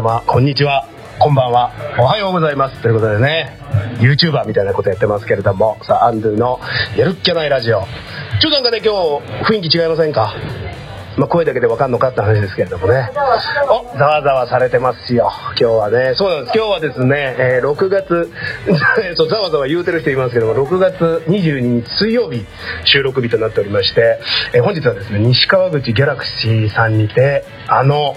皆様こんにちは。こんばんは。おはようございます。ということでね YouTuber みたいなことやってますけれどもさあアンドゥのやるっきゃないラジオ。ちょっとなんかね今日雰囲気違いませんか？まあ、声だけでわかんのかって話ですけれどもね。おざわざわされてますよ。今日はね。そうなんです。今日はですね、えー6月 そうざわざわ言うてる人いますけども6月22日水曜日収録日となっておりまして、えー本日はですね西川口ギャラクシーさんにてあの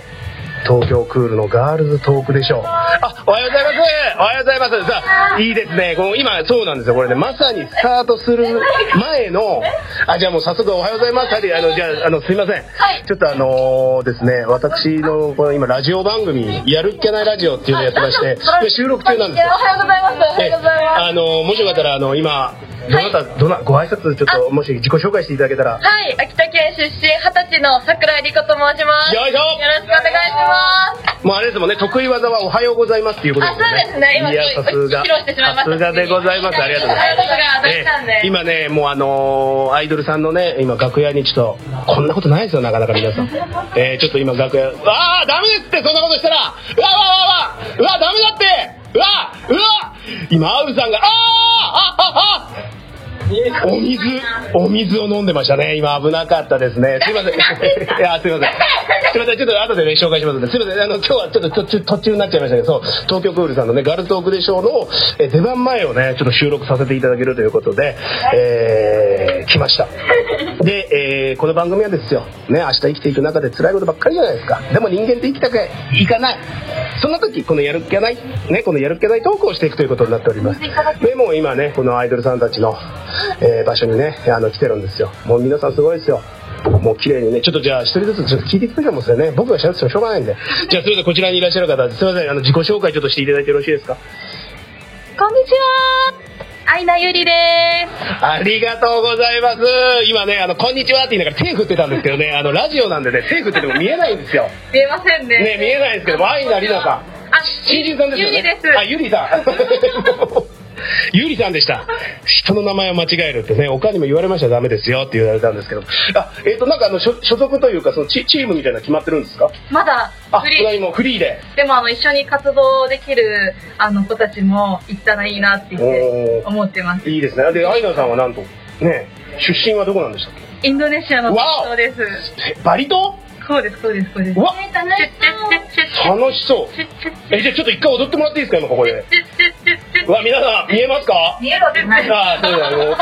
東京クールのガールズトークでしょう。あ、おはようございます。おはようございます。さあ、いいですね。この今、そうなんですよ。これね、まさにスタートする前の、あ、じゃあもう早速おはようございます。はい、あの、じゃあ、あの、すいません。ちょっとあのですね、私の、この今、ラジオ番組、やるっきゃないラジオっていうのをやってまして、で収録中なんですよ。おはようございます。おはえようございます。あの、もしよかったら、あの、今、どなた、どな、ご挨拶ちょっと、もし自己紹介していただけたら。はい、秋田県出身、二十歳の桜井理子と申します。よいしょよろしくお願いします。もうあれですもんね、得意技はおはようございますっていうことですよね。あそうですね今いや、さすが。披露してしまいましたさすがでございます。ありがとうございます。今ね、もうあのーアイドルさんのね、今楽屋にちょっと、こんなことないですよ、なかなか皆さん。えー、ちょっと今楽屋、ああダメですって、そんなことしたらうわうわうわうわうわダメだってうわうわ今、アウさんが、あーあああお水、お水を飲んでましたね。今危なかったですね。すいません。いや、すいません。すいません。ちょっと後でね、紹介しますので。すいません。あの、今日はちょっと途中途中になっちゃいましたけど、そう、東京クールさんのね、ガールズトークでショーのえ出番前をね、ちょっと収録させていただけるということで、えー、来ました。で、えー、この番組はですよ、ね、明日生きていく中で辛いことばっかりじゃないですか。でも人間って生きたくいかない。そんな時、このやるっきゃない、ね、このやるっきゃないトークをしていくということになっております。でもう今ね、このアイドルさんたちの、えー場所にね、あの、来てるんですよ。もう皆さんすごいですよ。もう綺麗にね、ちょっとじゃあ一人ずつちょっと聞いていきましょうもね。僕が喋ってもしょうがないんで。じゃあそれではこちらにいらっしゃる方、すいません、あの、自己紹介ちょっとしていただいてよろしいですか？こんにちは。アイナゆりです。ありがとうございます。今ね、あの、こんにちはって言いながら手振ってたんですけどね、あの、ラジオなんでね、手振ってても見えないんですよ。見えませんね。ね、見えないんですけども、アイナリナさん。あ、新人さんですよね。ゆりです。あ、ゆりさん。ゆりさんでした。人の名前を間違えるってね、他にも言われましたらダメですよって言われたんですけど。あ、えっ、と、なんかあの、所所属というか、そのチチームみたいなの決まってるんですか？まだあ、フリー。もフリーで。でもあの一緒に活動できるあの子たちも行ったらいいなって言ってお思ってます。いいですね。で、アイナさんはなんと、ね、出身はどこなんでしたっけ？インドネシアのわおそうです。えバリ島？こうです、こうです、こうです。うわ楽しそう。楽しそう。え、じゃあちょっと一回踊ってもらっていいですか今ここで？うわ、皆さん、見えますか？見えろですね。ああ、そうだ、もう、もう、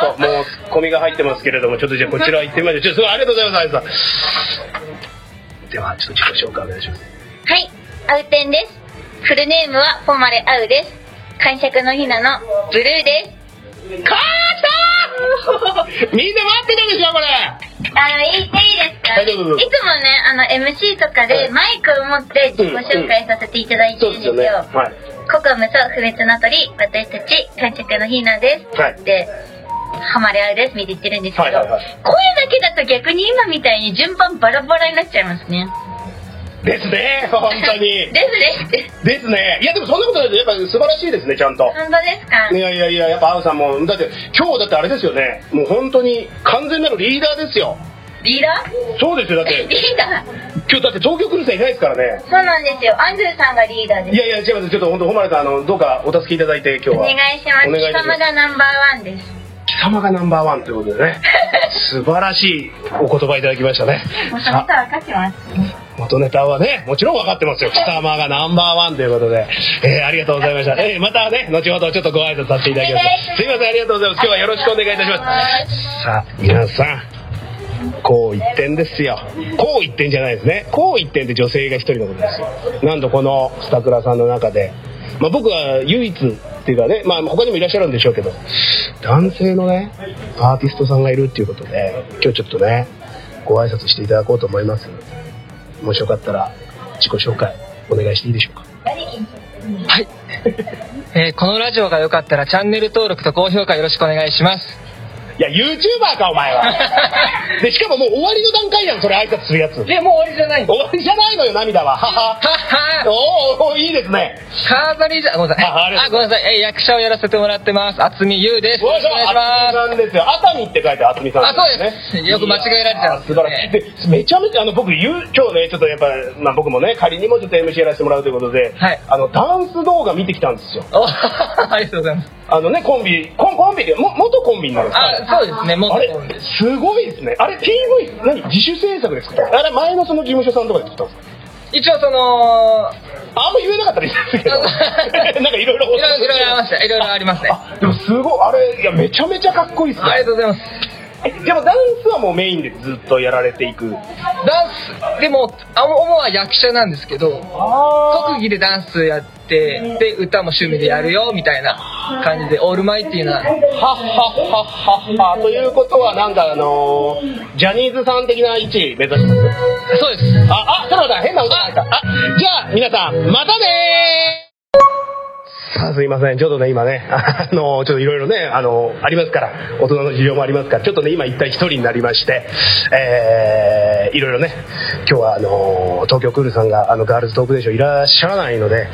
ツッコミが入ってますけれども、ちょっとじゃあこちら行ってみましょう。ちょっとすごいありがとうございます、アイナさん。では、ちょっと自己紹介お願いします。はい、アウテンです。フルネームはポマレアウです。感触のひなのブルーです。かー来たーみんな待ってたでしょ、これあの、言っていいですか、はいいつもね、あの、MC とかはいでマイクを持って自己紹介させていただいてるんですよ。ですよね。はい。ココムと不滅の鳥、私たち、感触のひなです。はい。で、ハマレアウです。見て言ってるんですけど、はいはいはい声だけだと逆に今みたいに順番バラバラになっちゃいますね。ですね、本当に。ですです。ですね。いや、でもそんなことないで、やっぱ素晴らしいですね、ちゃんと。本当ですか？いやいやいや、やっぱ、アウさんも、だって、今日だってあれですよね、もう本当に完全なるリーダーですよ。リーダー？そうですよ、だって、リーダー？今日だって東京来る人いないですからね。そうなんですよ。アンドゥさんがリーダーです。いやいや、違います。ちょっと本当、さん、あの、どうかお助けいただいて、今日は。お願いします。お願いいたします貴様がナンバーワンです。貴様がナンバーワンということでね、素晴らしいお言葉いただきましたね。もうその人は分かってます。元ネタはね、もちろん分かってますよ。貴様がナンバーワンということで、えーありがとうございました。えーまたね、後ほどちょっとご挨拶させていただきま。すすいません、ありがとうございます。今日はよろしくお願いいたします。さあ、皆さん、こう一点ですよ。こう一点じゃないですね。こう一点って女性が一人のことですよ。なんとこのスタクラさんの中で、まあ僕は唯一っていうかね、まあ他にもいらっしゃるんでしょうけど、男性のね、アーティストさんがいるっていうことで、今日ちょっとね、ご挨拶していただこうと思います。もしよかったら自己紹介お願いしていいでしょうか？はい。えーこのラジオが良かったらチャンネル登録と高評価よろしくお願いします。いや YouTuber かお前は。でしかももう終わりの段階やんそれ挨拶するやつ。えもう終わりじゃないの終わりじゃないのよ涙は。ははは は。おーおーいいですね。飾りじゃごめんなさい。あごめんなさい。え役者をやらせてもらってます。渥美優です。よろしくお願いします。あつみさんですよ。熱海って書いてあつみさんあそうです。よく間違えられちゃう素晴らしい。でめちゃめちゃあの僕今日ねちょっとやっぱ、まあ、僕もね仮にもちょっと MC やらせてもらうということで、はい。あのダンス動画見てきたんですよ。お ありがとうございます。あのねコンビコンコンビでも元コンビになるんですか？あそうですねもあれす。ごいですね。あれ PV 何自主制作で作ったあれ前のその事務所さんとかで作ったんですか？一応そのあんま言えなかったらいいですけど。なんかいろいろいろいろありましたいろいろありますね。あでもすごいあれいやめちゃめちゃかっこいいですね。ありがとうございます。えでもダンスはもうメインでずっとやられていく。ダンスでもあ主は役者なんですけど特技でダンスやってで歌も趣味でやるよみたいな感じでオールマイティーな。はっはっはっはっはということはなんかあのージャニーズさん的な位置目指してます？そうです。ああちょっと待って変な音が入った。あじゃあ皆さんまたねーさあすいません。ちょっとね今ね あのちょっといろいろねあのありますから大人の事情もありますからちょっとね今一体一人になりましてえー、いろいろね今日はあの東京クールさんがあのガールズトークデーショーいらっしゃらないので、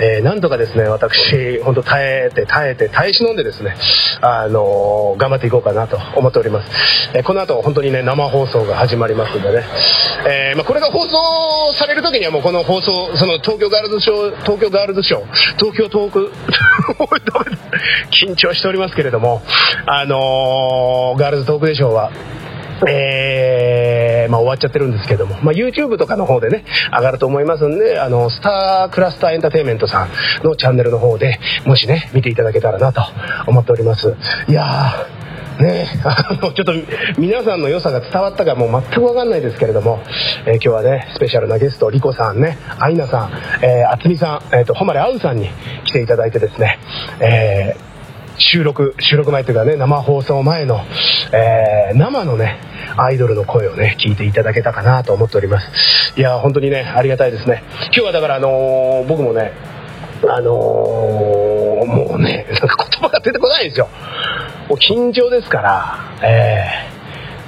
えー、なんとかですね私本当耐えて耐えて耐え忍んでですねあの頑張っていこうかなと思っております、えーこの後本当にね生放送が始まりますんでね、えーまあ、これが放送される時にはもうこの放送その東京ガールズショー東京ガールズショー東京トーク 緊張しておりますけれどもあのーガールズトークデーショーはえーまあ、終わっちゃってるんですけども、まあ、YouTube とかの方でね上がると思いますんであのスタークラスターエンターテインメントさんのチャンネルの方でもしね見ていただけたらなと思っておりますいやーねあのちょっと皆さんの良さが伝わったかもう全く分かんないですけれども、えー今日はねスペシャルなゲストリコさんねアイナさん、えー、あつみさん、えー、と誉あうさんに来ていただいてですね、えー収録収録前というかね生放送前の、えー生のねアイドルの声をね聞いていただけたかなと思っております。いや本当にねありがたいですね。今日はだからあのー僕もねあのーもうねなんか言葉が出てこないんですよ。もう緊張ですからえー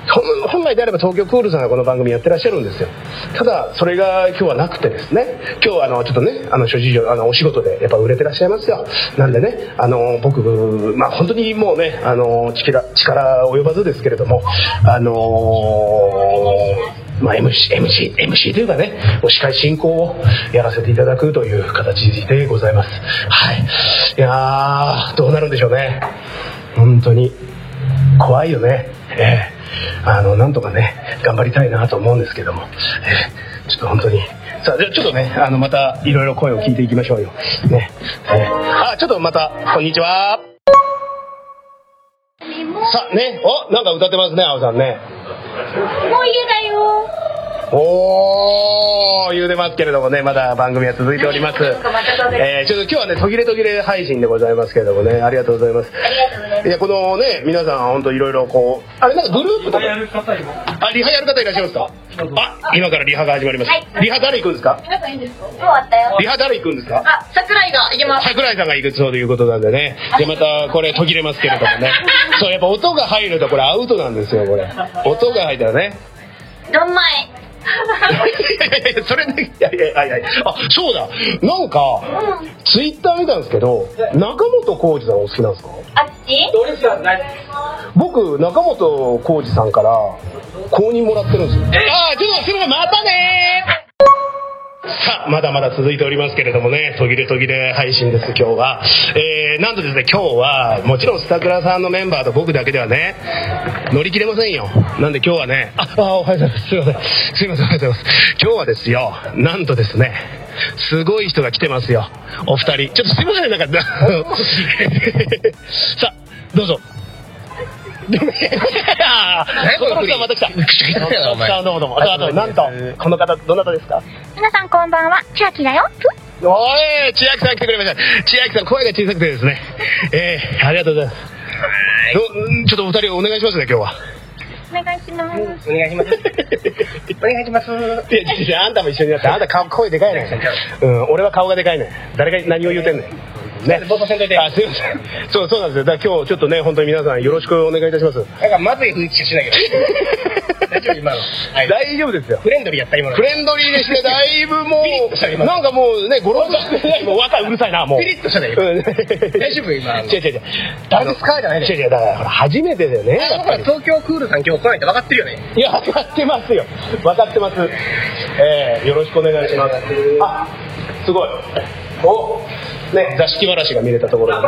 本本来であれば東京クールさんがこの番組やってらっしゃるんですよただそれが今日はなくてですね今日はあのちょっとねあの諸事情あのお仕事でやっぱ売れてらっしゃいますよなんでねあの僕まあ本当にもうねあの力力及ばずですけれどもあのまあ、MC, MC, MC というかね、司会進行をやらせていただくという形でございます。はい。いやー、どうなるんでしょうね。本当に。怖いよね。ええあの、なんとかね、頑張りたいなと思うんですけども。ええちょっと本当に。さあ、じゃあちょっとね、あの、またいろいろ声を聞いていきましょうよ。ね。ええあ、ちょっとまた、こんにちは。さあ、ね、お、なんか歌ってますね、青さんね。もう。おー、言うてますけれどもね、まだ番組は続いております。えー、ちょっと今日はね、途切れ途切れ配信でございますけれどもね、ありがとうございます。ありがとうございます。いや、このね、皆さん本当いろいろこう、あれなんかグループとか？あ、リハやる方いらっしゃいますか？あ、今からリハが始まります。はいリハ誰行くんですか？皆さんいいんですかったよ。リハ誰行くんですか？あ、桜井が行きます。桜井さんが行くそういうことなんでね。で、またこれ途切れますけれどもね。そう、やっぱ音が入るとこれアウトなんですよ、これ。音が入ったらね。ドンマイ。いやいやいや、それね、いやいやいやいや、あ、そうだ、なんか、ツイッター見たんですけど、中本浩二さんお好きなんですかあっち僕、中本浩二さんから公認もらってるんですよ。ああ、ちょっとすみません、またねさあ、まだまだ続いておりますけれどもね、途切れ途切れ配信です、今日は。えー、なんとですね、今日は、もちろんスタクラさんのメンバーと僕だけではね、乗り切れませんよ。なんで今日はね、あ、あおはようございます。すいません。すいません、おはようございます。今日はですよ、なんとですね、すごい人が来てますよ。お二人。ちょっとすいません、なんか、さあ、どうぞ。なんとこの方どなたですか？皆さんこんばんは。千秋だよ。おい千秋さん来てくれました。千秋さん声が小さくてですね。えー、ありがとうございます。ちょっとお二人お願いしますね今日は。お願いします。お願いします お願いしますいやいやいやあんたも一緒になってあんた顔声でかいね ん。うん俺は顔がでかいねん。誰が何を言うてんねん。ね。ぼーっとせんといてあ、すいません。そう、そうなんですよ。だ今日ちょっとね、本当に皆さんよろしくお願いいたします。なんかまずい雰囲気しかしないけど。大丈夫今の。はい。大丈夫ですよ。フレンドリーやった今の。フレンドリーでして、だいぶもう、今なんかもうね、ゴロゴロして、もう若いうるさいな、もう。ピリッとしたね今うん大丈夫今違う違う違う。誰ですかじゃないね違う違う、だから初めてだよね。東京クールさん今日来ないって分かってるよね。いや、分かってますよ。分かってます。えー、よろしくお願いします。あ、すごい。お、ね、座敷わらしが見れたところで、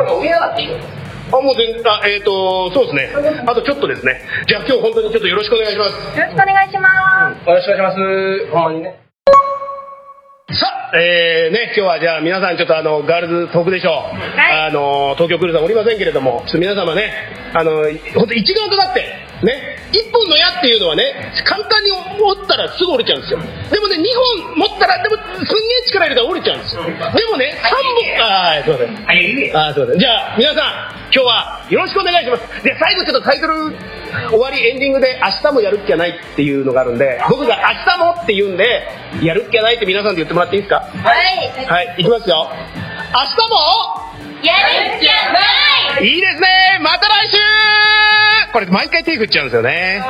あ、もう全然、あ、えっ、ー、と、そうですね。あとちょっとですね。じゃあ今日本当にちょっとよろしくお願いします。よろしくお願いします。よろしくお願いします。ほんまにね。さあ、えー、ね、今日はじゃあ皆さんちょっとあの、ガールズトークでしょう。あの、東京クルーさんおりませんけれども、ちょっと皆様ね、あの、本当一丸となって、ね、一本の矢っていうのはね、簡単に折ったらすぐ折れちゃうんですよ。でもね、二本持ったら、でもすんげえ力入れたら折れちゃうんですよ。でもね、三本、あー、すいません。はい。あー、すいません。じゃあ、皆さん、今日はよろしくお願いします。で、最後ちょっとタイトル終わりエンディングで明日もやるっきゃないっていうのがあるんで、僕が明日もって言うんで、やるっきゃないって皆さんで言ってもらっていいですか？はい。はい、いきますよ。明日も？やるっきゃないいいですねまた来週これ毎回手振っちゃうんですよね。